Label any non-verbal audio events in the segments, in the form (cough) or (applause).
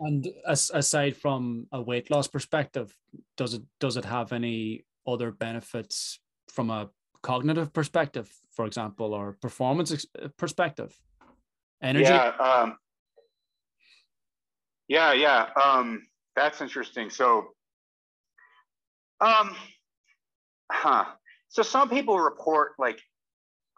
And as, aside from a weight loss perspective, does it does it have any other benefits from a cognitive perspective, for example, or performance ex- perspective? Energy. Yeah. Um, yeah. Yeah. Um, that's interesting. So, um, huh. So some people report like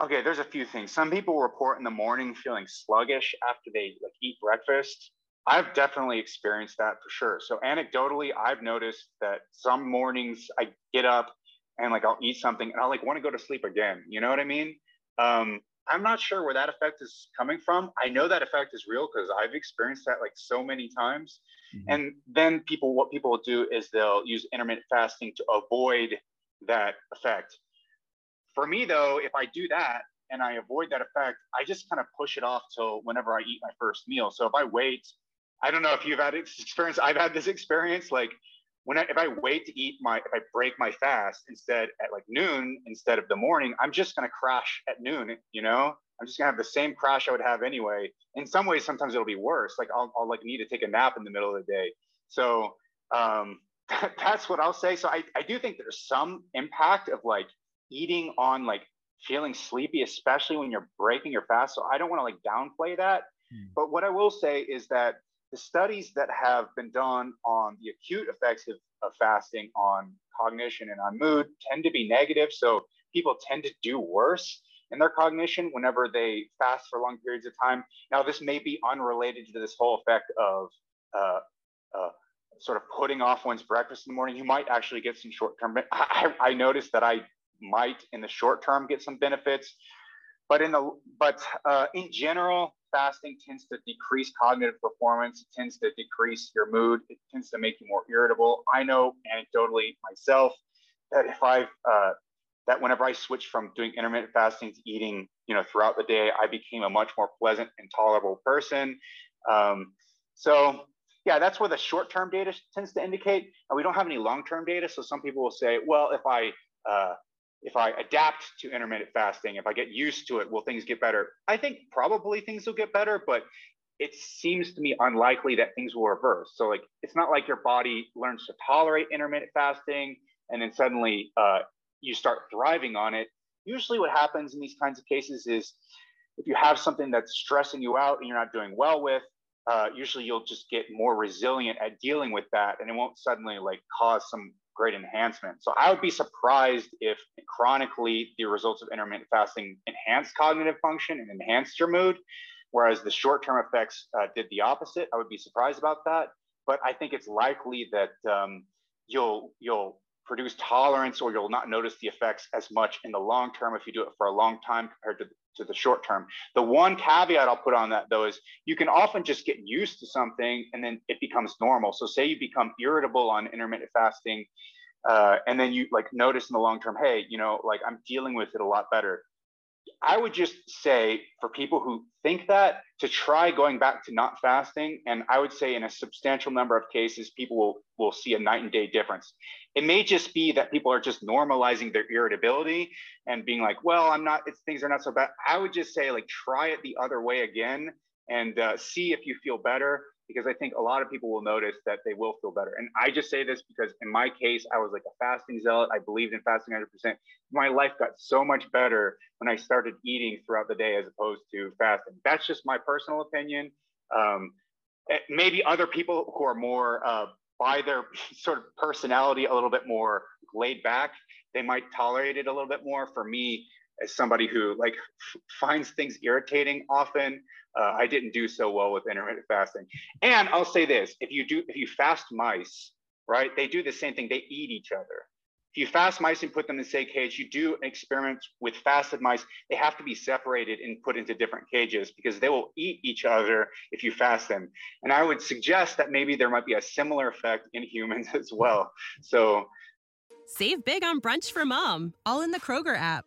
okay, there's a few things. Some people report in the morning feeling sluggish after they like eat breakfast. I've definitely experienced that for sure. So anecdotally, I've noticed that some mornings I get up and like I'll eat something and I'll like want to go to sleep again. You know what I mean? Um, I'm not sure where that effect is coming from. I know that effect is real because I've experienced that like so many times. Mm-hmm. And then people, what people will do is they'll use intermittent fasting to avoid that effect. For me, though, if I do that and I avoid that effect, I just kind of push it off till whenever I eat my first meal. So if I wait, I don't know if you've had this experience. I've had this experience. Like when I, if I wait to eat my, if I break my fast instead at like noon instead of the morning, I'm just gonna crash at noon. You know, I'm just gonna have the same crash I would have anyway. In some ways, sometimes it'll be worse. Like I'll, I'll like need to take a nap in the middle of the day. So um, (laughs) that's what I'll say. So I, I do think there's some impact of like eating on like feeling sleepy, especially when you're breaking your fast. So I don't want to like downplay that. Mm. But what I will say is that the studies that have been done on the acute effects of, of fasting on cognition and on mood tend to be negative. So people tend to do worse in their cognition whenever they fast for long periods of time. Now, this may be unrelated to this whole effect of uh, uh, sort of putting off one's breakfast in the morning. You might actually get some short term. I, I noticed that I might in the short term get some benefits but in the but uh, in general fasting tends to decrease cognitive performance. It tends to decrease your mood. It tends to make you more irritable. I know anecdotally myself that if i've uh, that whenever i switched from doing intermittent fasting to eating you know throughout the day i became a much more pleasant and tolerable person. Um, so yeah that's where the short-term data tends to indicate and we don't have any long-term data so some people will say well if i uh, if I adapt to intermittent fasting, if I get used to it, will things get better? I think probably things will get better, but it seems to me unlikely that things will reverse. So, like, it's not like your body learns to tolerate intermittent fasting and then suddenly uh, you start thriving on it. Usually, what happens in these kinds of cases is if you have something that's stressing you out and you're not doing well with, uh, usually you'll just get more resilient at dealing with that and it won't suddenly like cause some great enhancement. So I would be surprised if chronically the results of intermittent fasting enhanced cognitive function and enhanced your mood, whereas the short-term effects uh, did the opposite. I would be surprised about that, but I think it's likely that um, you'll you'll produce tolerance or you'll not notice the effects as much in the long term if you do it for a long time compared to to the short term. The one caveat I'll put on that though is you can often just get used to something and then it becomes normal. So say you become irritable on intermittent fasting uh, and then you like notice in the long term, hey, you know, like I'm dealing with it a lot better. I would just say for people who think that to try going back to not fasting. And I would say in a substantial number of cases, people will, will see a night and day difference. It may just be that people are just normalizing their irritability and being like, well, I'm not, it's, things are not so bad. I would just say like, try it the other way again and uh, see if you feel better because I think a lot of people will notice that they will feel better. And I just say this because in my case, I was like a fasting zealot. I believed in fasting 100%. My life got so much better when I started eating throughout the day as opposed to fasting. That's just my personal opinion. Um, eh, maybe other people who are more, uh, by their (laughs) sort of personality, a little bit more laid back, they might tolerate it a little bit more. For me, as somebody who like finds things irritating often, uh, I didn't do so well with intermittent fasting. And I'll say this: if you do, if you fast mice, right, they do the same thing. They eat each other. If you fast mice and put them in the same cage, you do experiments with fasted mice. They have to be separated and put into different cages because they will eat each other if you fast them. And I would suggest that maybe there might be a similar effect in humans (laughs) as well. So save big on brunch for mom, all in the Kroger app.